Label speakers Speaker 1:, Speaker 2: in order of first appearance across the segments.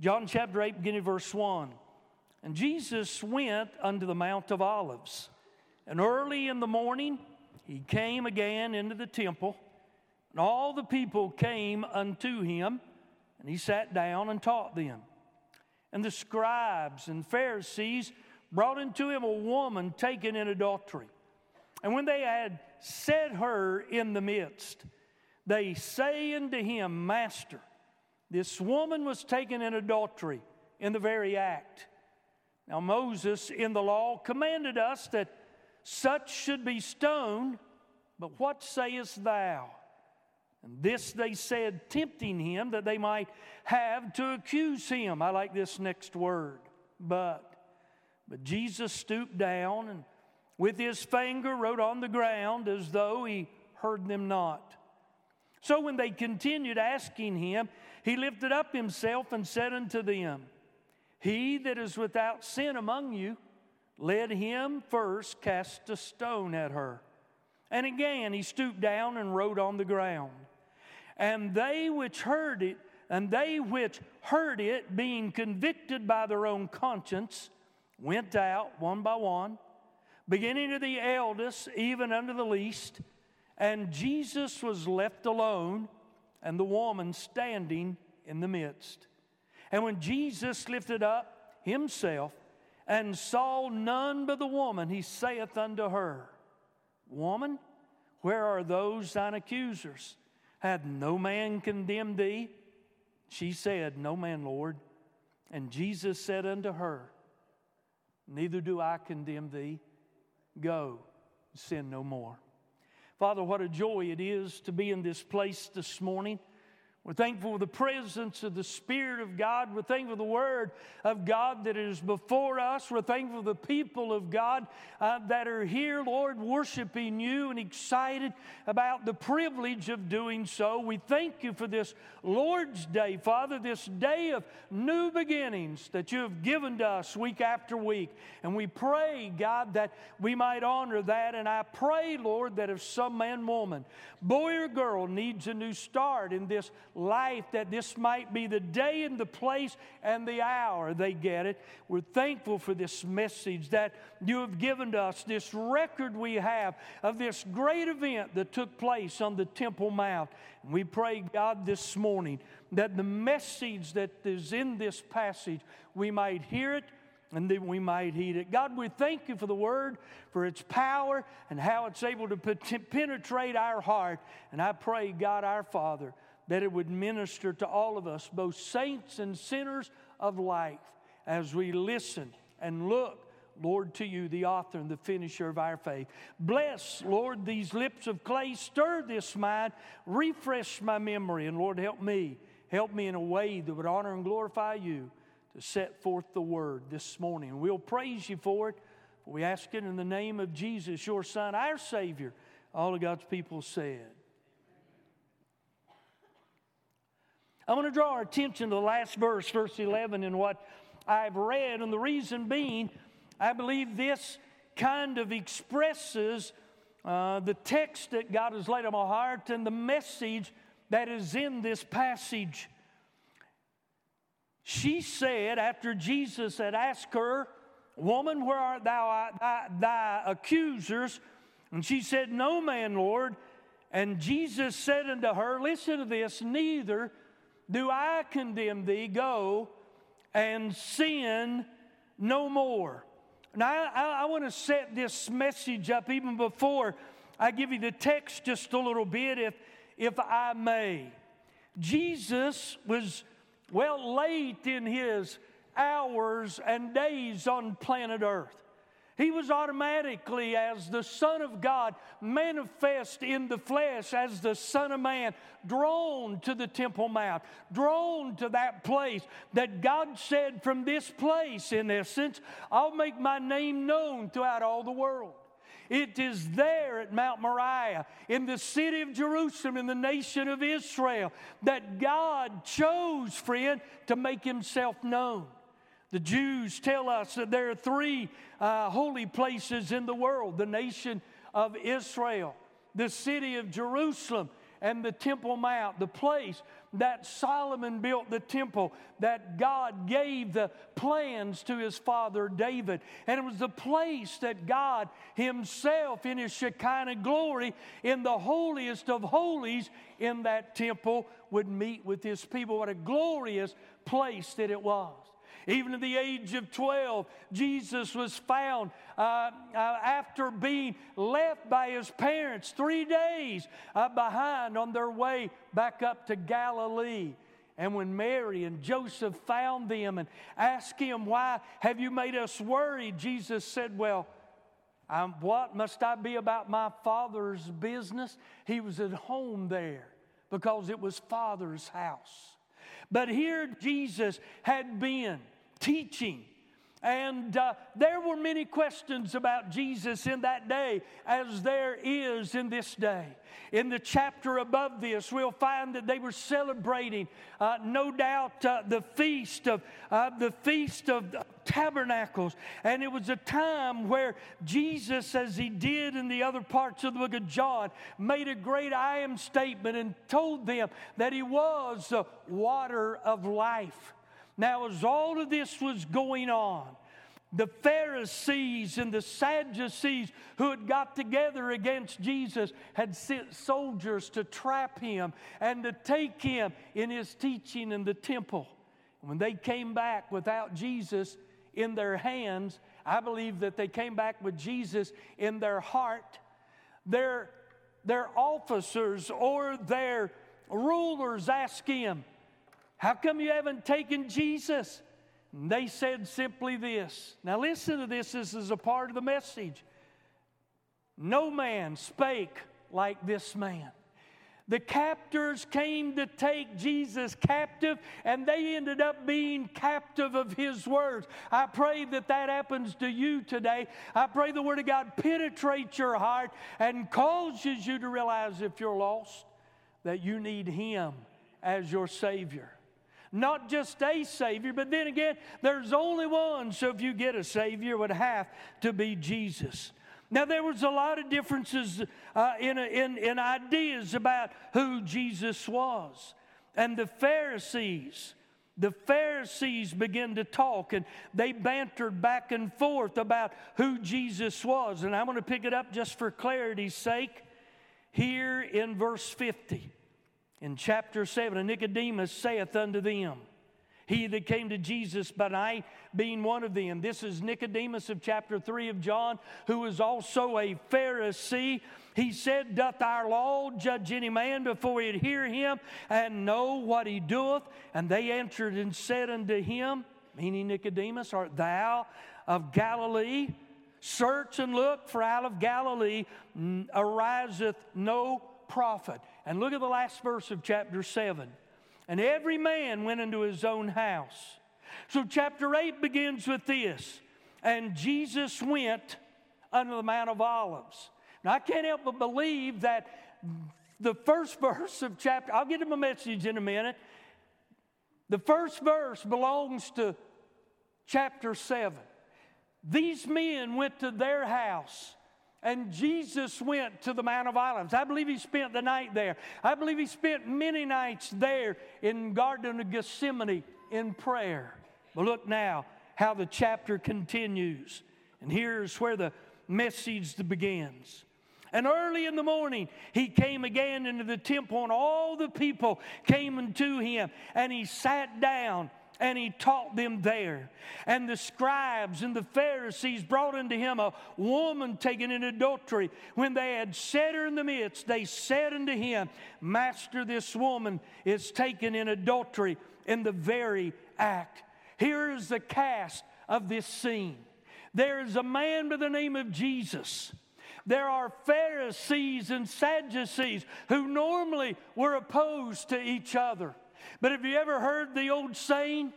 Speaker 1: John chapter 8, beginning verse 1. And Jesus went unto the Mount of Olives. And early in the morning he came again into the temple, and all the people came unto him, and he sat down and taught them. And the scribes and Pharisees brought unto him a woman taken in adultery. And when they had set her in the midst, they say unto him, Master, this woman was taken in adultery in the very act. Now, Moses in the law commanded us that such should be stoned, but what sayest thou? And this they said, tempting him that they might have to accuse him. I like this next word, but. But Jesus stooped down and with his finger wrote on the ground as though he heard them not. So when they continued asking him, he lifted up himself and said unto them, He that is without sin among you, let him first cast a stone at her. And again he stooped down and wrote on the ground. And they which heard it, and they which heard it, being convicted by their own conscience, went out one by one, beginning to the eldest, even unto the least. And Jesus was left alone, and the woman standing in the midst. And when Jesus lifted up himself and saw none but the woman, he saith unto her, Woman, where are those thine accusers? Hath no man condemned thee? She said, No man, Lord. And Jesus said unto her, Neither do I condemn thee. Go, sin no more. Father, what a joy it is to be in this place this morning. We're thankful for the presence of the Spirit of God. We're thankful for the Word of God that is before us. We're thankful for the people of God uh, that are here, Lord, worshiping you and excited about the privilege of doing so. We thank you for this Lord's Day, Father, this day of new beginnings that you have given to us week after week. And we pray, God, that we might honor that. And I pray, Lord, that if some man, woman, boy, or girl needs a new start in this life that this might be the day and the place and the hour they get it. We're thankful for this message that you have given to us, this record we have of this great event that took place on the Temple Mount. And we pray, God, this morning that the message that is in this passage, we might hear it and then we might heed it. God, we thank you for the word, for its power, and how it's able to penetrate our heart. And I pray, God, our Father, that it would minister to all of us, both saints and sinners of life, as we listen and look, Lord, to you, the author and the finisher of our faith. Bless, Lord, these lips of clay, stir this mind, refresh my memory, and Lord, help me. Help me in a way that would honor and glorify you to set forth the word this morning. We'll praise you for it. We ask it in the name of Jesus, your Son, our Savior. All of God's people said. I want to draw our attention to the last verse, verse 11, in what I've read. And the reason being, I believe this kind of expresses uh, the text that God has laid on my heart and the message that is in this passage. She said, after Jesus had asked her, Woman, where art thou, thy, thy accusers? And she said, No man, Lord. And Jesus said unto her, Listen to this, neither do I condemn thee? Go and sin no more. Now, I, I want to set this message up even before I give you the text just a little bit, if, if I may. Jesus was well late in his hours and days on planet Earth. He was automatically, as the Son of God, manifest in the flesh as the Son of Man, drawn to the Temple Mount, drawn to that place that God said, From this place, in essence, I'll make my name known throughout all the world. It is there at Mount Moriah, in the city of Jerusalem, in the nation of Israel, that God chose, friend, to make himself known. The Jews tell us that there are three uh, holy places in the world the nation of Israel, the city of Jerusalem, and the Temple Mount, the place that Solomon built the temple, that God gave the plans to his father David. And it was the place that God Himself, in His Shekinah glory, in the holiest of holies, in that temple, would meet with His people. What a glorious place that it was. Even at the age of 12, Jesus was found uh, uh, after being left by his parents three days uh, behind on their way back up to Galilee. And when Mary and Joseph found them and asked him, Why have you made us worry? Jesus said, Well, um, what must I be about my father's business? He was at home there because it was father's house. But here Jesus had been teaching. And uh, there were many questions about Jesus in that day, as there is in this day. In the chapter above this, we'll find that they were celebrating, uh, no doubt, uh, the feast of uh, the feast of tabernacles, and it was a time where Jesus, as he did in the other parts of the book of John, made a great I am statement and told them that he was the water of life. Now, as all of this was going on, the Pharisees and the Sadducees who had got together against Jesus had sent soldiers to trap him and to take him in his teaching in the temple. When they came back without Jesus in their hands, I believe that they came back with Jesus in their heart. Their, their officers or their rulers asked him, how come you haven't taken Jesus? And they said simply this. Now, listen to this. This is a part of the message. No man spake like this man. The captors came to take Jesus captive, and they ended up being captive of his words. I pray that that happens to you today. I pray the Word of God penetrates your heart and causes you to realize if you're lost that you need Him as your Savior not just a Savior, but then again, there's only one. So if you get a Savior, it would have to be Jesus. Now, there was a lot of differences uh, in, in, in ideas about who Jesus was. And the Pharisees, the Pharisees began to talk and they bantered back and forth about who Jesus was. And I'm going to pick it up just for clarity's sake here in verse 50. In chapter 7, and Nicodemus saith unto them, He that came to Jesus by night, being one of them. This is Nicodemus of chapter 3 of John, who was also a Pharisee. He said, Doth our law judge any man before he'd hear him and know what he doeth? And they answered and said unto him, meaning Nicodemus, Art thou of Galilee? Search and look, for out of Galilee ariseth no prophet. And look at the last verse of chapter 7. And every man went into his own house. So chapter 8 begins with this. And Jesus went under the Mount of Olives. Now I can't help but believe that the first verse of chapter, I'll get him a message in a minute. The first verse belongs to chapter 7. These men went to their house and Jesus went to the Mount of Olives. I believe he spent the night there. I believe he spent many nights there in Garden of Gethsemane in prayer. But look now how the chapter continues. And here's where the message begins. And early in the morning, he came again into the temple, and all the people came unto him, and he sat down and he taught them there. And the scribes and the Pharisees brought unto him a woman taken in adultery. When they had set her in the midst, they said unto him, Master, this woman is taken in adultery in the very act. Here is the cast of this scene. There is a man by the name of Jesus. There are Pharisees and Sadducees who normally were opposed to each other. But have you ever heard the old saying,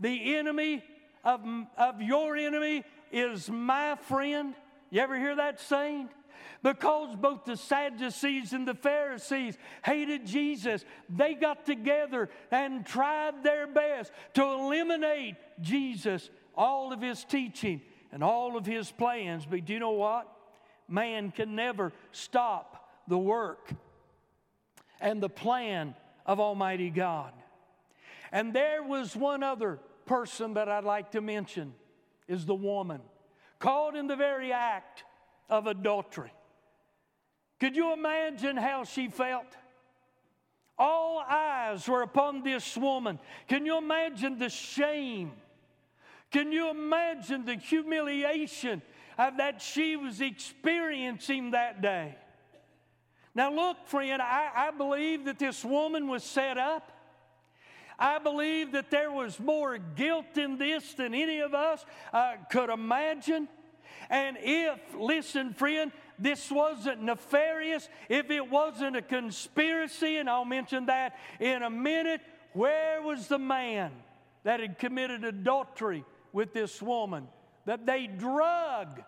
Speaker 1: the enemy of, of your enemy is my friend? You ever hear that saying? Because both the Sadducees and the Pharisees hated Jesus, they got together and tried their best to eliminate Jesus, all of his teaching, and all of his plans. But do you know what? Man can never stop the work and the plan of Almighty God. And there was one other person that I'd like to mention is the woman caught in the very act of adultery. Could you imagine how she felt? All eyes were upon this woman. Can you imagine the shame? Can you imagine the humiliation of that she was experiencing that day? Now, look, friend, I, I believe that this woman was set up. I believe that there was more guilt in this than any of us uh, could imagine. And if, listen, friend, this wasn't nefarious, if it wasn't a conspiracy, and I'll mention that in a minute, where was the man that had committed adultery with this woman? That they drug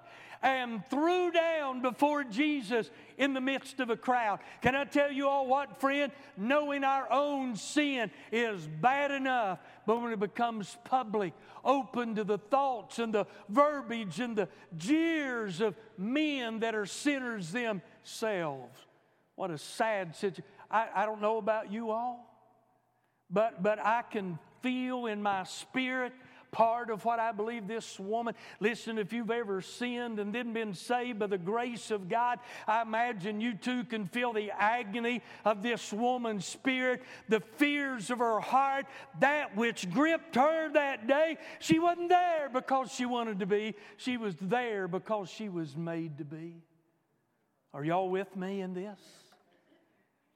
Speaker 1: and threw down before Jesus in the midst of a crowd. Can I tell you all what, friend? Knowing our own sin is bad enough, but when it becomes public, open to the thoughts and the verbiage and the jeers of men that are sinners themselves. What a sad situation. I, I don't know about you all, but, but I can feel in my spirit part of what I believe this woman. Listen, if you've ever sinned and then been saved by the grace of God, I imagine you too can feel the agony of this woman's spirit, the fears of her heart, that which gripped her that day. She wasn't there because she wanted to be, she was there because she was made to be. Are y'all with me in this?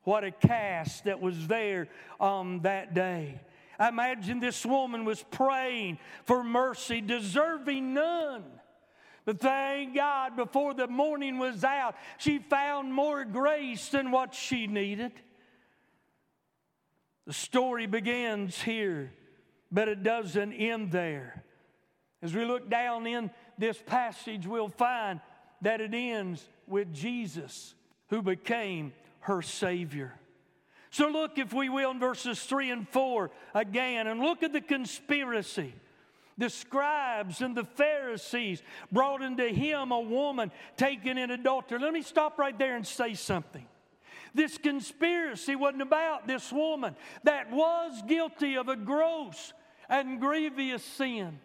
Speaker 1: What a cast that was there on that day. I imagine this woman was praying for mercy, deserving none. But thank God, before the morning was out, she found more grace than what she needed. The story begins here, but it doesn't end there. As we look down in this passage, we'll find that it ends with Jesus, who became her Savior. So look, if we will, in verses 3 and 4 again, and look at the conspiracy. The scribes and the Pharisees brought into him a woman taken in adultery. Let me stop right there and say something. This conspiracy wasn't about this woman that was guilty of a gross and grievous sin.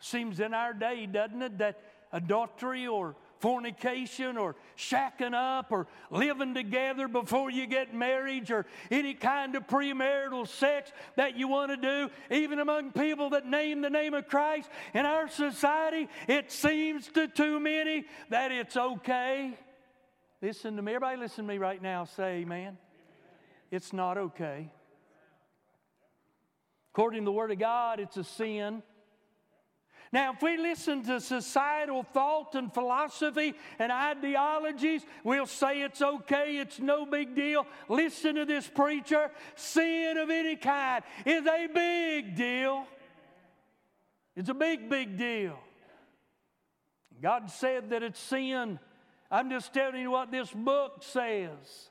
Speaker 1: Seems in our day, doesn't it, that adultery or fornication or shacking up or living together before you get married or any kind of premarital sex that you want to do, even among people that name the name of Christ. In our society, it seems to too many that it's okay. Listen to me. Everybody listen to me right now. Say amen. It's not okay. According to the Word of God, it's a sin. Now, if we listen to societal thought and philosophy and ideologies, we'll say it's okay, it's no big deal. Listen to this preacher. Sin of any kind is a big deal. It's a big, big deal. God said that it's sin. I'm just telling you what this book says.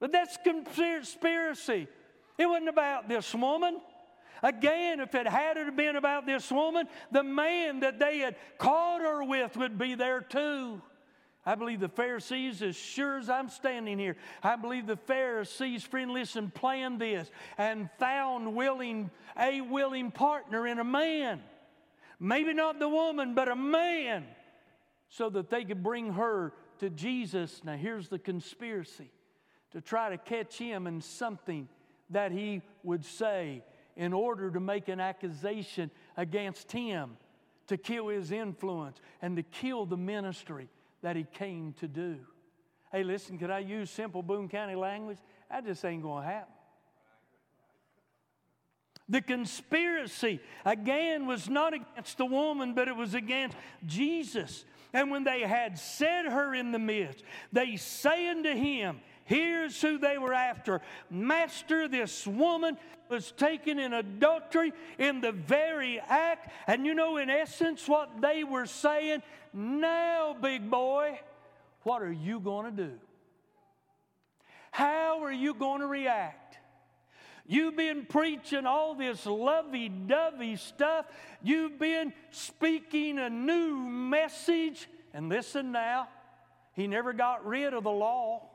Speaker 1: But that's conspiracy. It wasn't about this woman. Again, if it had been about this woman, the man that they had caught her with would be there too. I believe the Pharisees, as sure as I'm standing here, I believe the Pharisees, friend, listen, planned this and found willing, a willing partner in a man. Maybe not the woman, but a man, so that they could bring her to Jesus. Now, here's the conspiracy to try to catch him in something that he would say in order to make an accusation against him, to kill his influence, and to kill the ministry that he came to do. Hey, listen, could I use simple Boone County language? That just ain't going to happen. The conspiracy, again, was not against the woman, but it was against Jesus. And when they had set her in the midst, they say unto him, Here's who they were after. Master, this woman was taken in adultery in the very act. And you know, in essence, what they were saying now, big boy, what are you going to do? How are you going to react? You've been preaching all this lovey dovey stuff. You've been speaking a new message. And listen now, he never got rid of the law.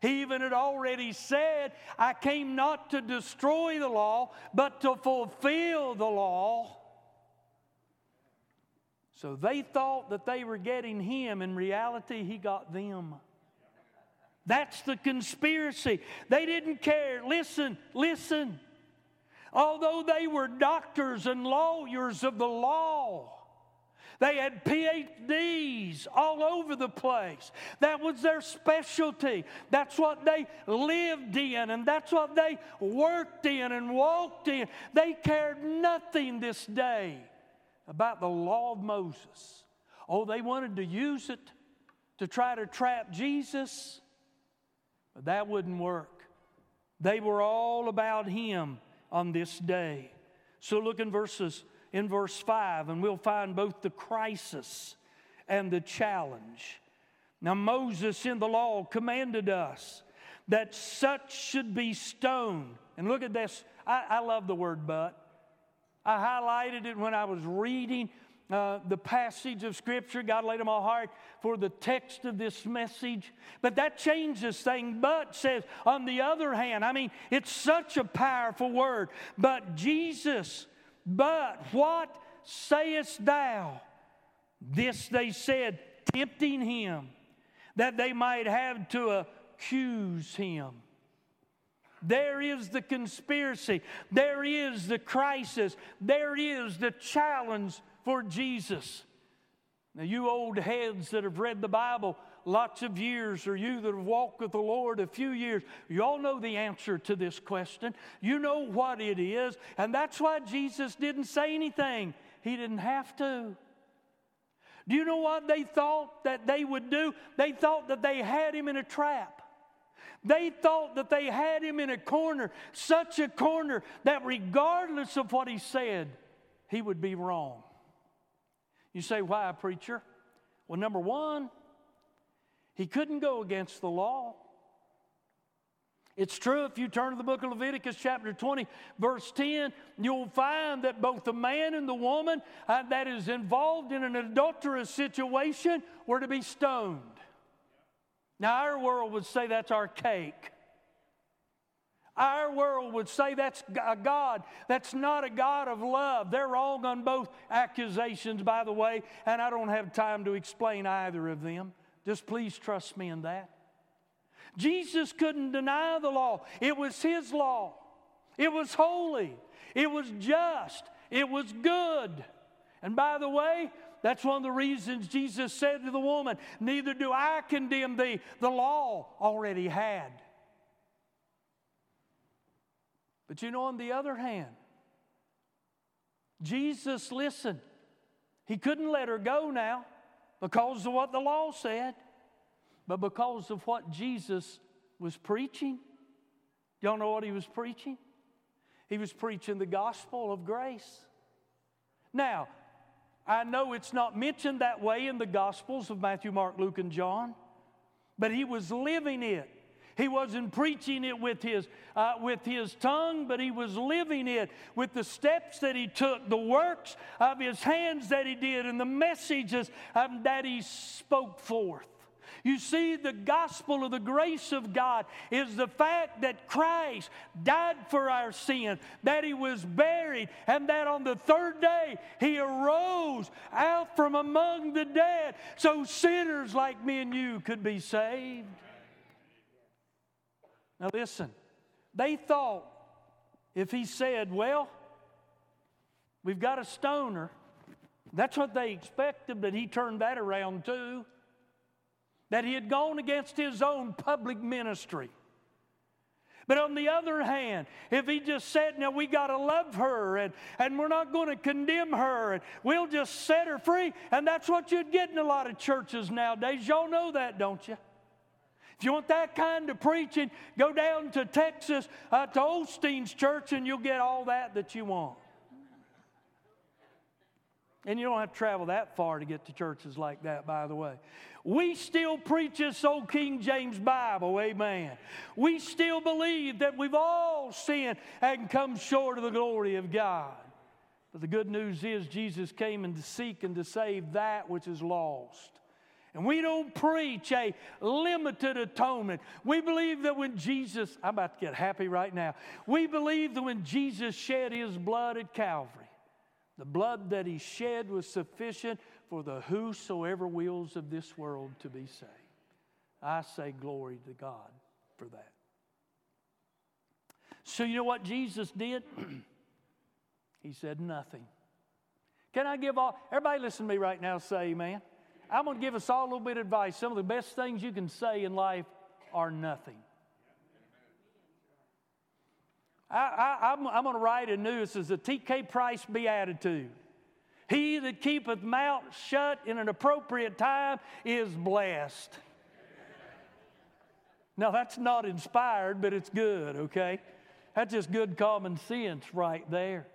Speaker 1: He even had already said, I came not to destroy the law, but to fulfill the law. So they thought that they were getting him. In reality, he got them. That's the conspiracy. They didn't care. Listen, listen. Although they were doctors and lawyers of the law, they had PhDs all over the place. That was their specialty. That's what they lived in, and that's what they worked in and walked in. They cared nothing this day about the law of Moses. Oh, they wanted to use it to try to trap Jesus, but that wouldn't work. They were all about him on this day. So look in verses in verse 5, and we'll find both the crisis and the challenge. Now, Moses in the law commanded us that such should be stoned. And look at this. I, I love the word but. I highlighted it when I was reading uh, the passage of Scripture. God laid on my heart for the text of this message. But that changes things. But says, on the other hand, I mean, it's such a powerful word. But Jesus but what sayest thou? This they said, tempting him, that they might have to accuse him. There is the conspiracy. There is the crisis. There is the challenge for Jesus. Now, you old heads that have read the Bible, lots of years, or you that have walked with the Lord a few years, you all know the answer to this question. You know what it is, and that's why Jesus didn't say anything. He didn't have to. Do you know what they thought that they would do? They thought that they had him in a trap. They thought that they had him in a corner, such a corner that regardless of what he said, he would be wrong. You say, why, preacher? Well, number one, he couldn't go against the law. It's true if you turn to the book of Leviticus, chapter 20, verse 10, you'll find that both the man and the woman uh, that is involved in an adulterous situation were to be stoned. Now, our world would say that's archaic. Our world would say that's a God that's not a God of love. They're wrong on both accusations, by the way, and I don't have time to explain either of them. Just please trust me in that. Jesus couldn't deny the law, it was His law. It was holy, it was just, it was good. And by the way, that's one of the reasons Jesus said to the woman, Neither do I condemn thee. The law already had. But you know, on the other hand, Jesus listened. He couldn't let her go now because of what the law said, but because of what Jesus was preaching. Y'all know what he was preaching? He was preaching the gospel of grace. Now, I know it's not mentioned that way in the gospels of Matthew, Mark, Luke, and John, but he was living it. He wasn't preaching it with his, uh, with his tongue, but he was living it with the steps that he took, the works of his hands that he did, and the messages um, that he spoke forth. You see, the gospel of the grace of God is the fact that Christ died for our sin, that he was buried, and that on the third day he arose out from among the dead so sinners like me and you could be saved. Now, listen, they thought if he said, Well, we've got a stoner, that's what they expected, but he turned that around too. That he had gone against his own public ministry. But on the other hand, if he just said, Now we got to love her and, and we're not going to condemn her and we'll just set her free, and that's what you'd get in a lot of churches nowadays. Y'all know that, don't you? If you want that kind of preaching, go down to Texas uh, to Osteen's church and you'll get all that that you want. And you don't have to travel that far to get to churches like that, by the way. We still preach this old King James Bible, amen. We still believe that we've all sinned and come short of the glory of God. But the good news is Jesus came and to seek and to save that which is lost. And we don't preach a limited atonement. We believe that when Jesus, I'm about to get happy right now. We believe that when Jesus shed his blood at Calvary, the blood that he shed was sufficient for the whosoever wills of this world to be saved. I say glory to God for that. So, you know what Jesus did? he said nothing. Can I give all, everybody listen to me right now, say amen. I'm going to give us all a little bit of advice. Some of the best things you can say in life are nothing. I, am going to write a new, it says the T.K. Price Beatitude. He that keepeth mouth shut in an appropriate time is blessed. Now, that's not inspired, but it's good, okay? That's just good common sense right there.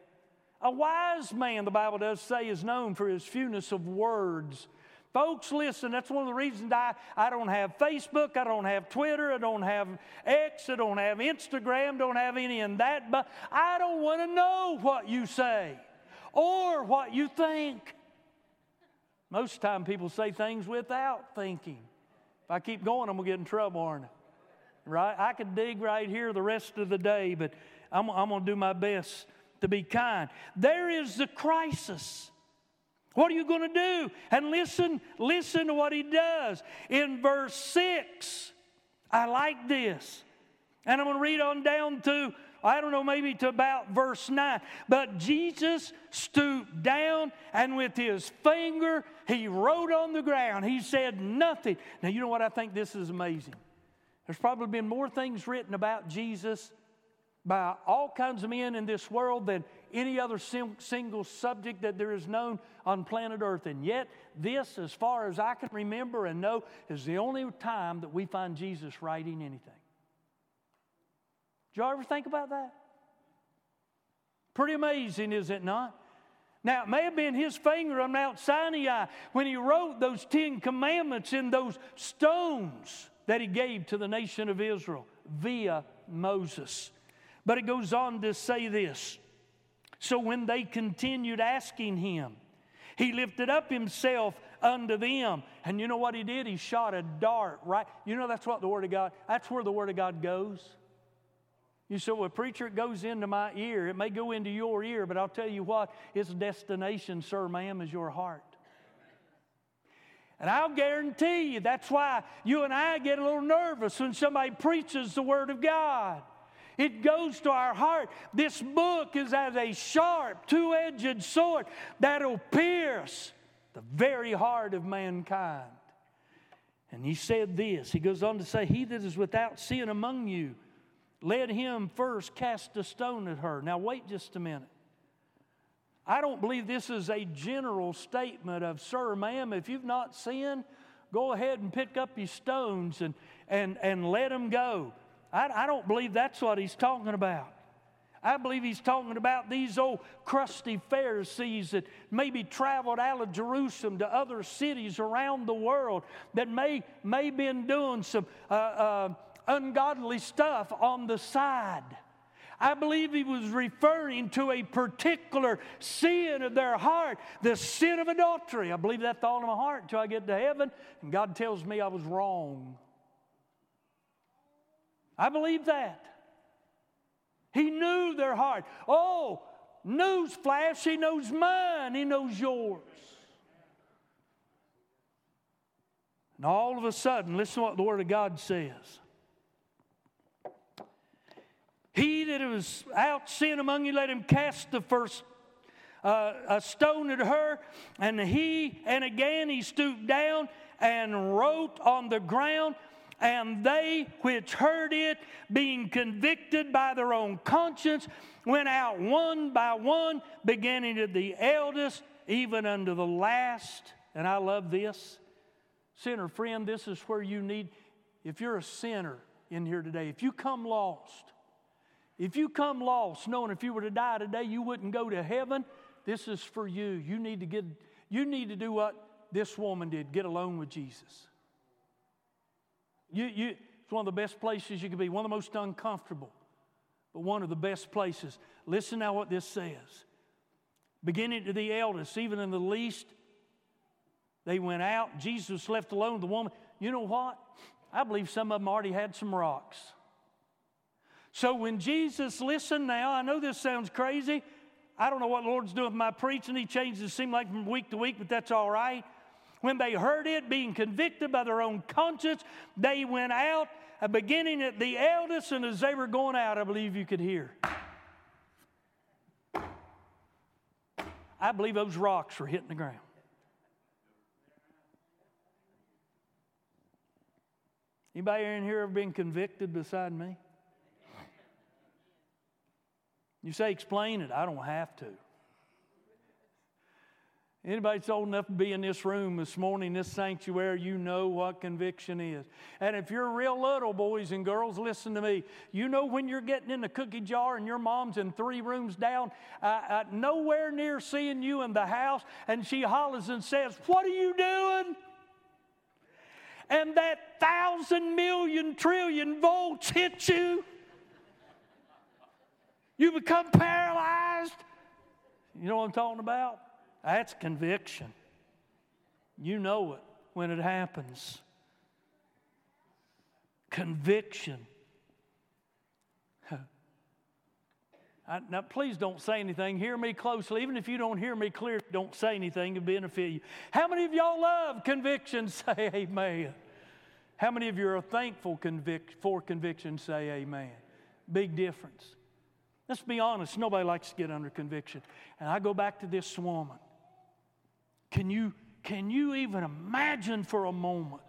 Speaker 1: A wise man, the Bible does say, is known for his fewness of words. Folks, listen, that's one of the reasons I, I don't have Facebook, I don't have Twitter, I don't have X, I don't have Instagram, don't have any of that, but I don't want to know what you say or what you think. Most time people say things without thinking. If I keep going, I'm going to get in trouble, aren't I? Right? I could dig right here the rest of the day, but I'm, I'm going to do my best to be kind. There is the crisis. What are you going to do? And listen, listen to what he does. In verse 6, I like this. And I'm going to read on down to, I don't know, maybe to about verse 9. But Jesus stooped down and with his finger he wrote on the ground. He said nothing. Now, you know what? I think this is amazing. There's probably been more things written about Jesus by all kinds of men in this world than any other sim- single subject that there is known on planet Earth. And yet, this, as far as I can remember and know, is the only time that we find Jesus writing anything. Did y'all ever think about that? Pretty amazing, is it not? Now, it may have been his finger on Mount Sinai when he wrote those Ten Commandments in those stones that he gave to the nation of Israel via Moses. But it goes on to say this so when they continued asking him, he lifted up himself unto them. And you know what he did? He shot a dart, right? You know that's what the Word of God, that's where the Word of God goes. You say, well, preacher, it goes into my ear. It may go into your ear, but I'll tell you what, its destination, sir, ma'am, is your heart. And I'll guarantee you that's why you and I get a little nervous when somebody preaches the Word of God. It goes to our heart. This book is as a sharp, two edged sword that'll pierce the very heart of mankind. And he said this He goes on to say, He that is without sin among you, let him first cast a stone at her. Now, wait just a minute. I don't believe this is a general statement of, Sir, ma'am, if you've not sinned, go ahead and pick up your stones and, and, and let them go. I, I don't believe that's what he's talking about. I believe he's talking about these old crusty Pharisees that maybe traveled out of Jerusalem to other cities around the world that may may been doing some uh, uh, ungodly stuff on the side. I believe he was referring to a particular sin of their heart, the sin of adultery. I believe that thought in my heart until I get to heaven, and God tells me I was wrong. I believe that. He knew their heart. Oh, newsflash, He knows mine, He knows yours. And all of a sudden, listen to what the Word of God says. He that was out sin among you, let him cast the first uh, a stone at her. And he, and again he stooped down and wrote on the ground and they which heard it, being convicted by their own conscience, went out one by one, beginning at the eldest, even unto the last. And I love this. Sinner friend, this is where you need, if you're a sinner in here today, if you come lost, if you come lost, knowing if you were to die today, you wouldn't go to heaven, this is for you. You need to get, you need to do what this woman did get alone with Jesus. You, you, it's one of the best places you could be, one of the most uncomfortable, but one of the best places. Listen now what this says. Beginning to the eldest, even in the least, They went out. Jesus left alone the woman. You know what? I believe some of them already had some rocks. So when Jesus, listen now, I know this sounds crazy. I don't know what the Lord's doing with my preaching. He changes it seem like from week to week, but that's all right. When they heard it, being convicted by their own conscience, they went out, uh, beginning at the eldest, and as they were going out, I believe you could hear. I believe those rocks were hitting the ground. Anybody in here ever been convicted beside me? You say, explain it. I don't have to. Anybody that's old enough to be in this room this morning, this sanctuary, you know what conviction is. And if you're real little, boys and girls, listen to me. You know when you're getting in the cookie jar and your mom's in three rooms down, uh, uh, nowhere near seeing you in the house, and she hollers and says, What are you doing? And that thousand million trillion volts hit you. You become paralyzed. You know what I'm talking about? That's conviction. You know it when it happens. Conviction. I, now, please don't say anything. Hear me closely. Even if you don't hear me clear, don't say anything to benefit you. How many of y'all love conviction? Say amen. How many of you are thankful convic- for conviction? Say amen. Big difference. Let's be honest, nobody likes to get under conviction. And I go back to this woman. Can you, can you even imagine for a moment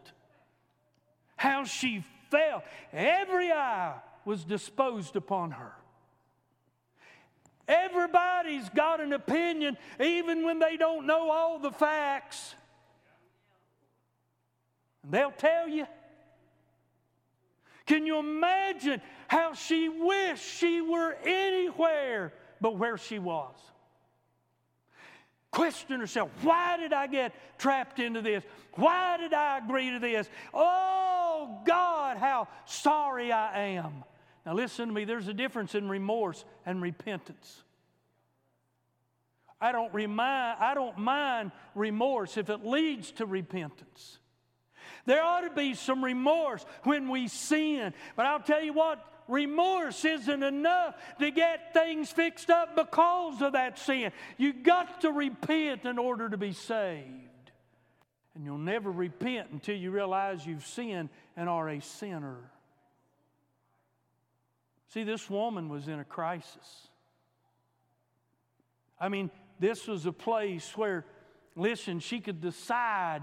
Speaker 1: how she felt? Every eye was disposed upon her. Everybody's got an opinion, even when they don't know all the facts. And they'll tell you. Can you imagine how she wished she were anywhere but where she was? Question herself why did I get trapped into this? Why did I agree to this? Oh, God, how sorry I am. Now, listen to me there's a difference in remorse and repentance. I don't, remind, I don't mind remorse if it leads to repentance. There ought to be some remorse when we sin. But I'll tell you what, remorse isn't enough to get things fixed up because of that sin. You got to repent in order to be saved. And you'll never repent until you realize you've sinned and are a sinner. See, this woman was in a crisis. I mean, this was a place where, listen, she could decide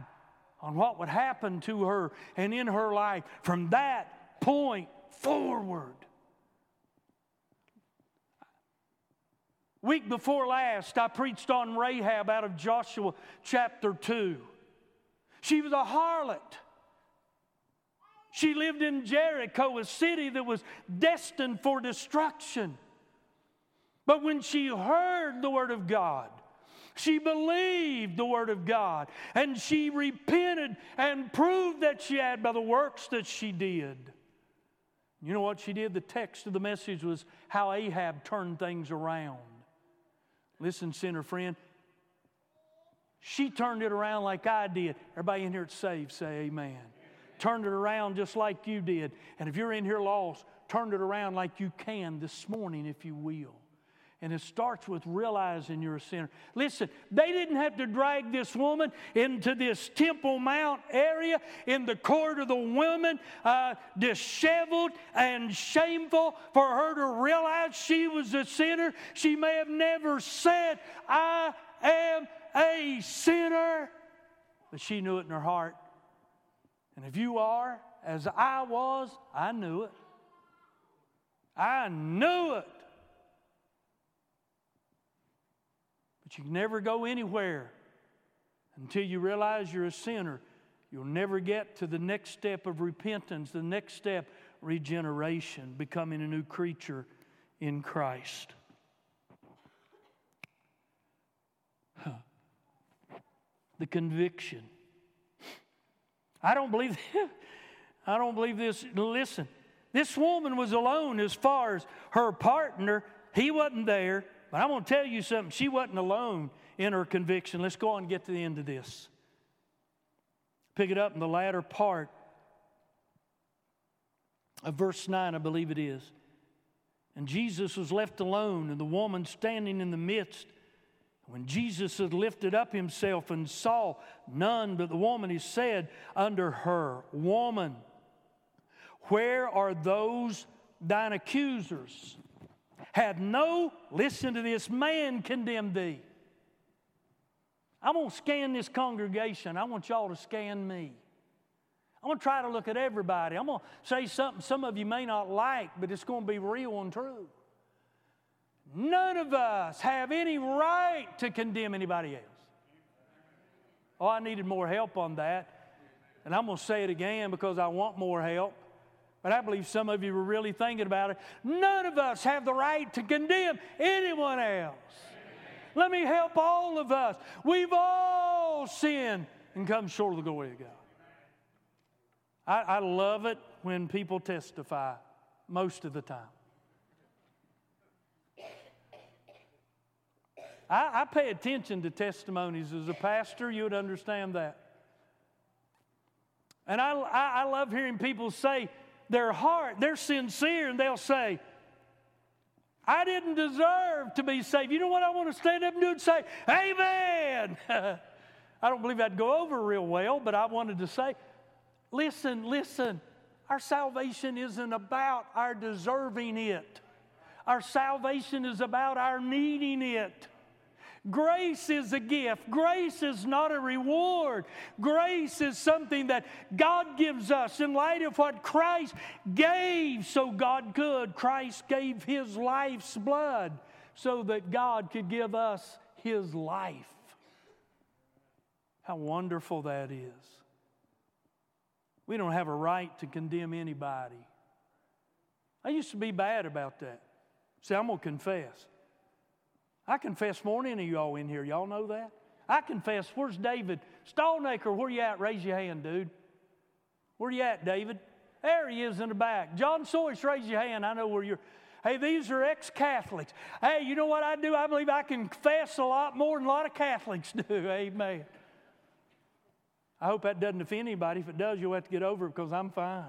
Speaker 1: on what would happen to her and in her life from that point forward. Week before last, I preached on Rahab out of Joshua chapter 2. She was a harlot. She lived in Jericho, a city that was destined for destruction. But when she heard the Word of God, she believed the Word of God and she repented and proved that she had by the works that she did. You know what she did? The text of the message was how Rahab turned things around. Listen, sinner friend, she turned it around like I did. Everybody in here saved, say amen. Turned it around just like you did. And if you're in here lost, turned it around like you can this morning, if you will. And it starts with realizing you're a sinner. Listen, they didn't have to drag this woman into this Temple Mount area in the court of the women, uh, disheveled and shameful for her to realize she was a sinner. She may have never said, I am a sinner, but she knew it in her heart. And if you are, as I was, I knew it. I knew it. But you can never go anywhere until you realize you're a sinner. You'll never get to the next step of repentance, the next step, regeneration, becoming a new creature in Christ. Huh. The conviction. I don't believe I don't believe this. Listen, this woman was alone as far as her partner, he wasn't there. But I'm going to tell you something. She wasn't alone in her conviction. Let's go on and get to the end of this. Pick it up in the latter part of verse 9, I believe it is. And Jesus was left alone, and the woman standing in the midst. When Jesus had lifted up himself and saw none but the woman, he said unto her, Woman, where are those thine accusers? Had no, listen to this, man condemned thee. I'm going to scan this congregation. I want y'all to scan me. I'm going to try to look at everybody. I'm going to say something some of you may not like, but it's going to be real and true. None of us have any right to condemn anybody else. Oh, I needed more help on that. And I'm going to say it again because I want more help. But I believe some of you were really thinking about it. None of us have the right to condemn anyone else. Let me help all of us. We've all sinned and come short of the glory of God. I, I love it when people testify most of the time. I, I, pay attention to testimonies as a pastor, you would understand that. And I, I, I, love hearing people say their heart, they're sincere, and they'll say, I didn't deserve to be saved. You know what I want to stand up and do and say? Amen. I don't believe that'd go over real well, but I wanted to say, Listen, listen. Our salvation isn't about our deserving it. Our salvation is about our needing it. Grace is a gift. Grace is not a reward. Grace is something that God gives us in light of what Christ gave so God could. Christ gave His life's blood so that God could give us His life. How wonderful that is. We don't have a right to condemn anybody. I used to be bad about that. See, I'm going to confess. I confess more than any of y'all in here. Y'all know that? I confess. Where's David? Stallnaker, where you at? Raise your hand, dude. Where you at, David? There he is in the back. John Soyce, raise your hand. I know where you're. Hey, these are ex Catholics. Hey, you know what I do? I believe I confess a lot more than a lot of Catholics do. Amen. I hope that doesn't offend anybody. If it does, you'll have to get over it because I'm fine.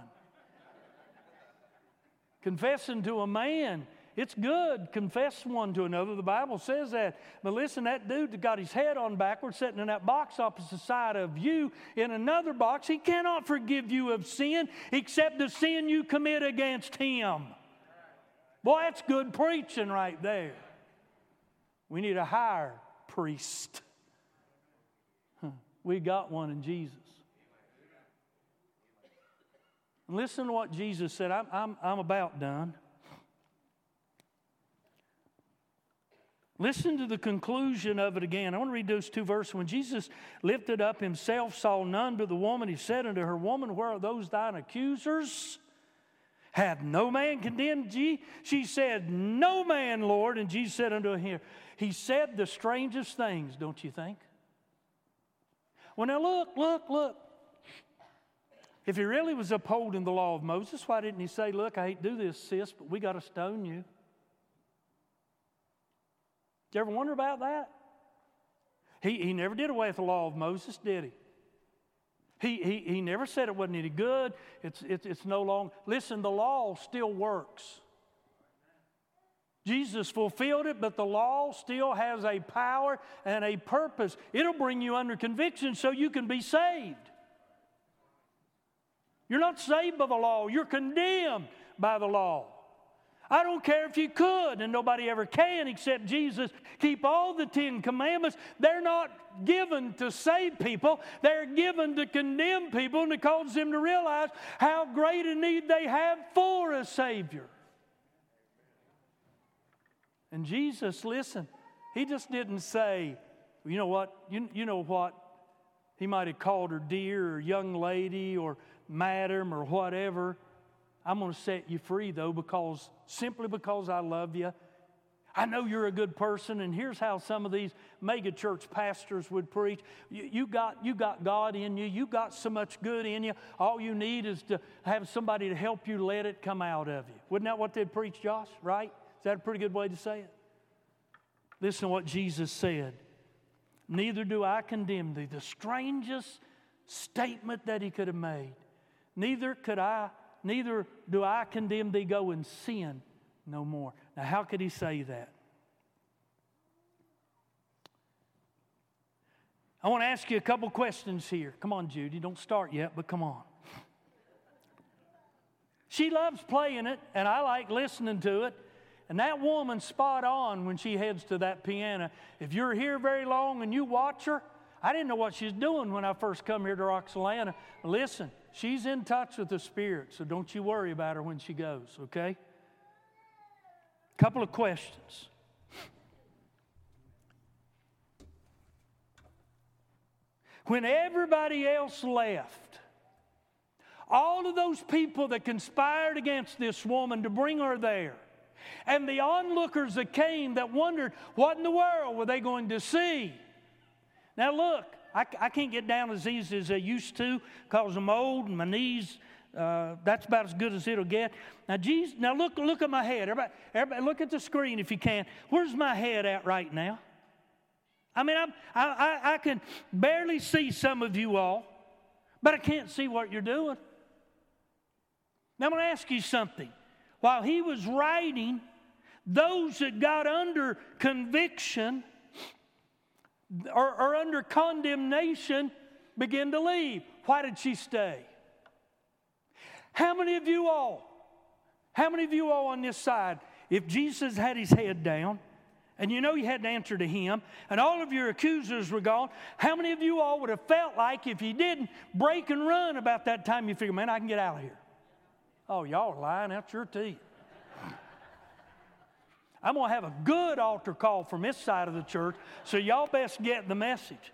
Speaker 1: Confessing to a man, it's good. Confess one to another. The Bible says that. But listen, that dude that got his head on backwards, sitting in that box opposite side of you in another box, he cannot forgive you of sin except the sin you commit against him. Boy, that's good preaching right there. We need a higher priest. We got one in Jesus. listen to what Jesus said. I'm, I'm, I'm about done. Listen to the conclusion of it again. I want to read those two verses. When Jesus lifted up himself, saw none but the woman, he said unto her, Woman, where are those thine accusers? Have no man condemned ye? She said, No man, Lord. And Jesus said unto him, He said the strangest things, don't you think? Well, now look, look, look. If he really was upholding the law of Moses, why didn't he say, Look, I hate to do this, sis, but we got to stone you? You ever wonder about that? He, he never did away with the law of Moses, did he? He, he, he never said it wasn't any good. It's, it's, it's no longer. Listen, the law still works. Jesus fulfilled it, but the law still has a power and a purpose. It'll bring you under conviction so you can be saved. You're not saved by the law, you're condemned by the law. I don't care if you could, and nobody ever can except Jesus, keep all the Ten Commandments. They're not given to save people, they're given to condemn people and to cause them to realize how great a need they have for a Savior. And Jesus, listen, he just didn't say, you know what, you, you know what, he might have called her dear or young lady or madam or whatever. I'm going to set you free though, because simply because I love you. I know you're a good person, and here's how some of these mega church pastors would preach. You, you, got, you got God in you, you got so much good in you. All you need is to have somebody to help you let it come out of you. Wouldn't that what they'd preach, Josh? Right? Is that a pretty good way to say it? Listen to what Jesus said. Neither do I condemn thee. The strangest statement that he could have made. Neither could I, neither do I condemn thee, go and sin no more. Now, how could he say that? I want to ask you a couple questions here. Come on, Judy, don't start yet, but come on. She loves playing it, and I like listening to it. And that woman's spot on when she heads to that piano. If you're here very long and you watch her, I didn't know what she's doing when I first come here to Roxalana. Listen, she's in touch with the Spirit, so don't you worry about her when she goes, okay? Couple of questions. When everybody else left, all of those people that conspired against this woman to bring her there, and the onlookers that came that wondered, what in the world were they going to see? Now, look, I, I can't get down as easy as I used to because I'm old and my knees, uh, that's about as good as it'll get. Now, Jesus, now look, look at my head. Everybody, everybody, look at the screen if you can. Where's my head at right now? I mean, I'm, I, I, I can barely see some of you all, but I can't see what you're doing. Now, I'm going to ask you something. While he was writing, those that got under conviction or, or under condemnation begin to leave. Why did she stay? How many of you all, how many of you all on this side, if Jesus had his head down, and you know you had to answer to him, and all of your accusers were gone, how many of you all would have felt like if you didn't break and run about that time, you figure, man, I can get out of here? Oh, y'all are lying out your teeth. I'm going to have a good altar call from this side of the church, so y'all best get the message.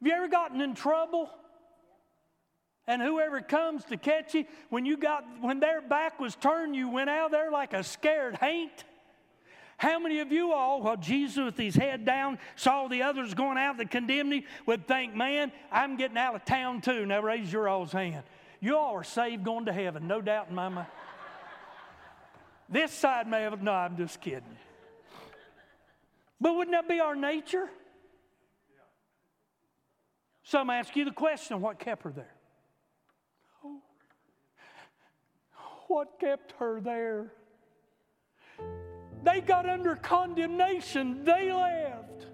Speaker 1: Have you ever gotten in trouble? And whoever comes to catch you, when you got when their back was turned, you went out there like a scared haint. How many of you all, while Jesus with his head down, saw the others going out that condemned him, would think, man, I'm getting out of town too? Now raise your all's hand. You all are saved going to heaven, no doubt in my mind. This side may have, no, I'm just kidding. But wouldn't that be our nature? So I'm asking you the question what kept her there? What kept her there? They got under condemnation, they left.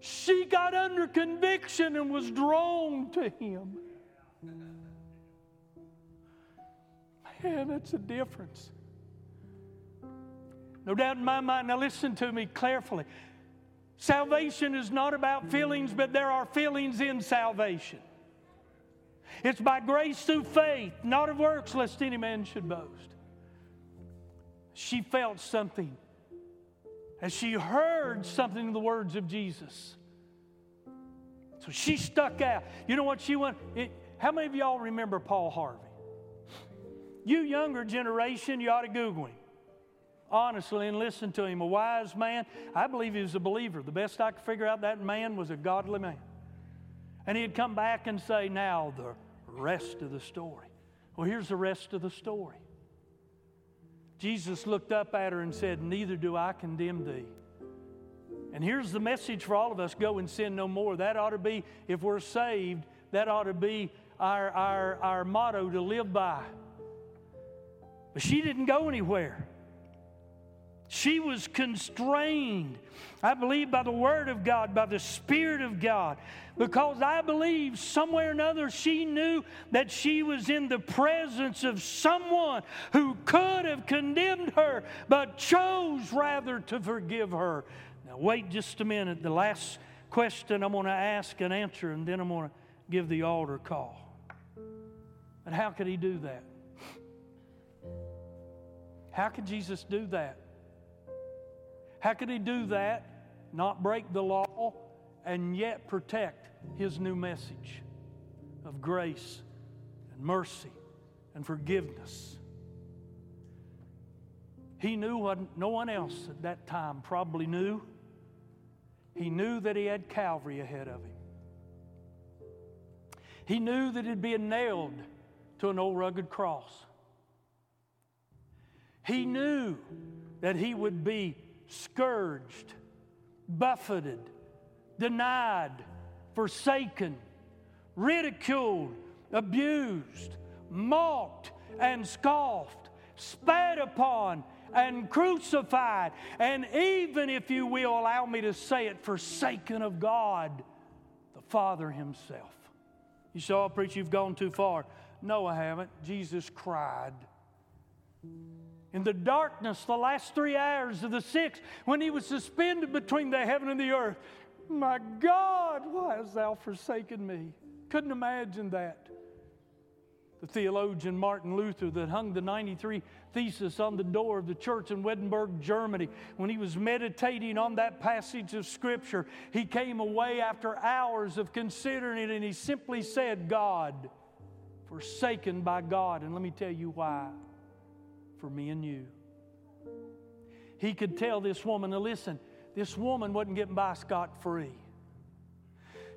Speaker 1: She got under conviction and was drawn to him. Man, that's a difference. No doubt in my mind, now listen to me carefully. Salvation is not about feelings, but there are feelings in salvation. It's by grace through faith, not of works, lest any man should boast. She felt something as she heard something in the words of Jesus. So she stuck out. You know what she went? How many of y'all remember Paul Harvey? You younger generation, you ought to Google him. Honestly, and listen to him. A wise man. I believe he was a believer. The best I could figure out, that man was a godly man. And he'd come back and say, Now, the rest of the story. Well, here's the rest of the story. Jesus looked up at her and said, Neither do I condemn thee. And here's the message for all of us go and sin no more. That ought to be, if we're saved, that ought to be our, our, our motto to live by. But she didn't go anywhere. She was constrained, I believe, by the Word of God, by the Spirit of God, because I believe somewhere or another she knew that she was in the presence of someone who could have condemned her, but chose rather to forgive her. Now, wait just a minute. The last question I'm going to ask and answer, and then I'm going to give the altar call. And how could he do that? How could Jesus do that? How could he do that, not break the law, and yet protect his new message of grace and mercy and forgiveness? He knew what no one else at that time probably knew. He knew that he had Calvary ahead of him. He knew that he'd be nailed to an old rugged cross. He knew that he would be scourged, buffeted, denied, forsaken, ridiculed, abused, mocked, and scoffed, spat upon, and crucified, and even, if you will, allow me to say it, forsaken of God, the Father Himself. You saw, oh, preach, you've gone too far. No, I haven't. Jesus cried. In the darkness, the last three hours of the sixth, when he was suspended between the heaven and the earth, my God, why hast thou forsaken me? Couldn't imagine that. The theologian Martin Luther, that hung the 93 Thesis on the door of the church in Wittenberg, Germany, when he was meditating on that passage of Scripture, he came away after hours of considering it and he simply said, God, forsaken by God. And let me tell you why for me and you. He could tell this woman, now listen, this woman wasn't getting by scot free.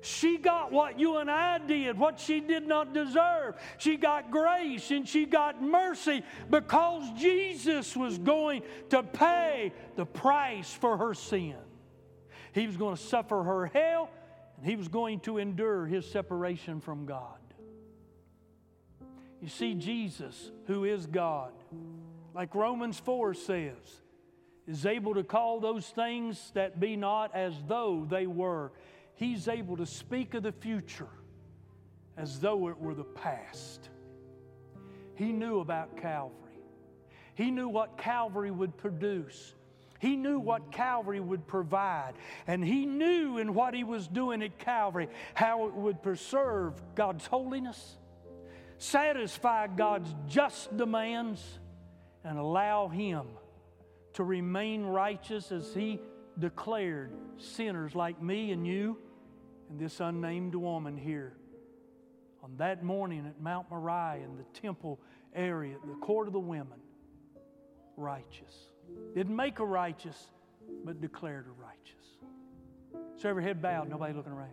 Speaker 1: She got what you and I did, what she did not deserve. She got grace and she got mercy because Jesus was going to pay the price for her sin. He was going to suffer her hell and he was going to endure his separation from God. You see, Jesus, who is God, like Romans 4 says, is able to call those things that be not as though they were he's able to speak of the future as though it were the past. He knew about Calvary. He knew what Calvary would produce. He knew what Calvary would provide. And he knew in what he was doing at Calvary how it would preserve God's holiness, satisfy God's just demands, and allow him to remain righteous as he declared sinners like me and you and this unnamed woman here on that morning at Mount Moriah in the temple area, the court of the women, righteous. Didn't make her righteous, but declared her righteous. So every head bowed, nobody looking around.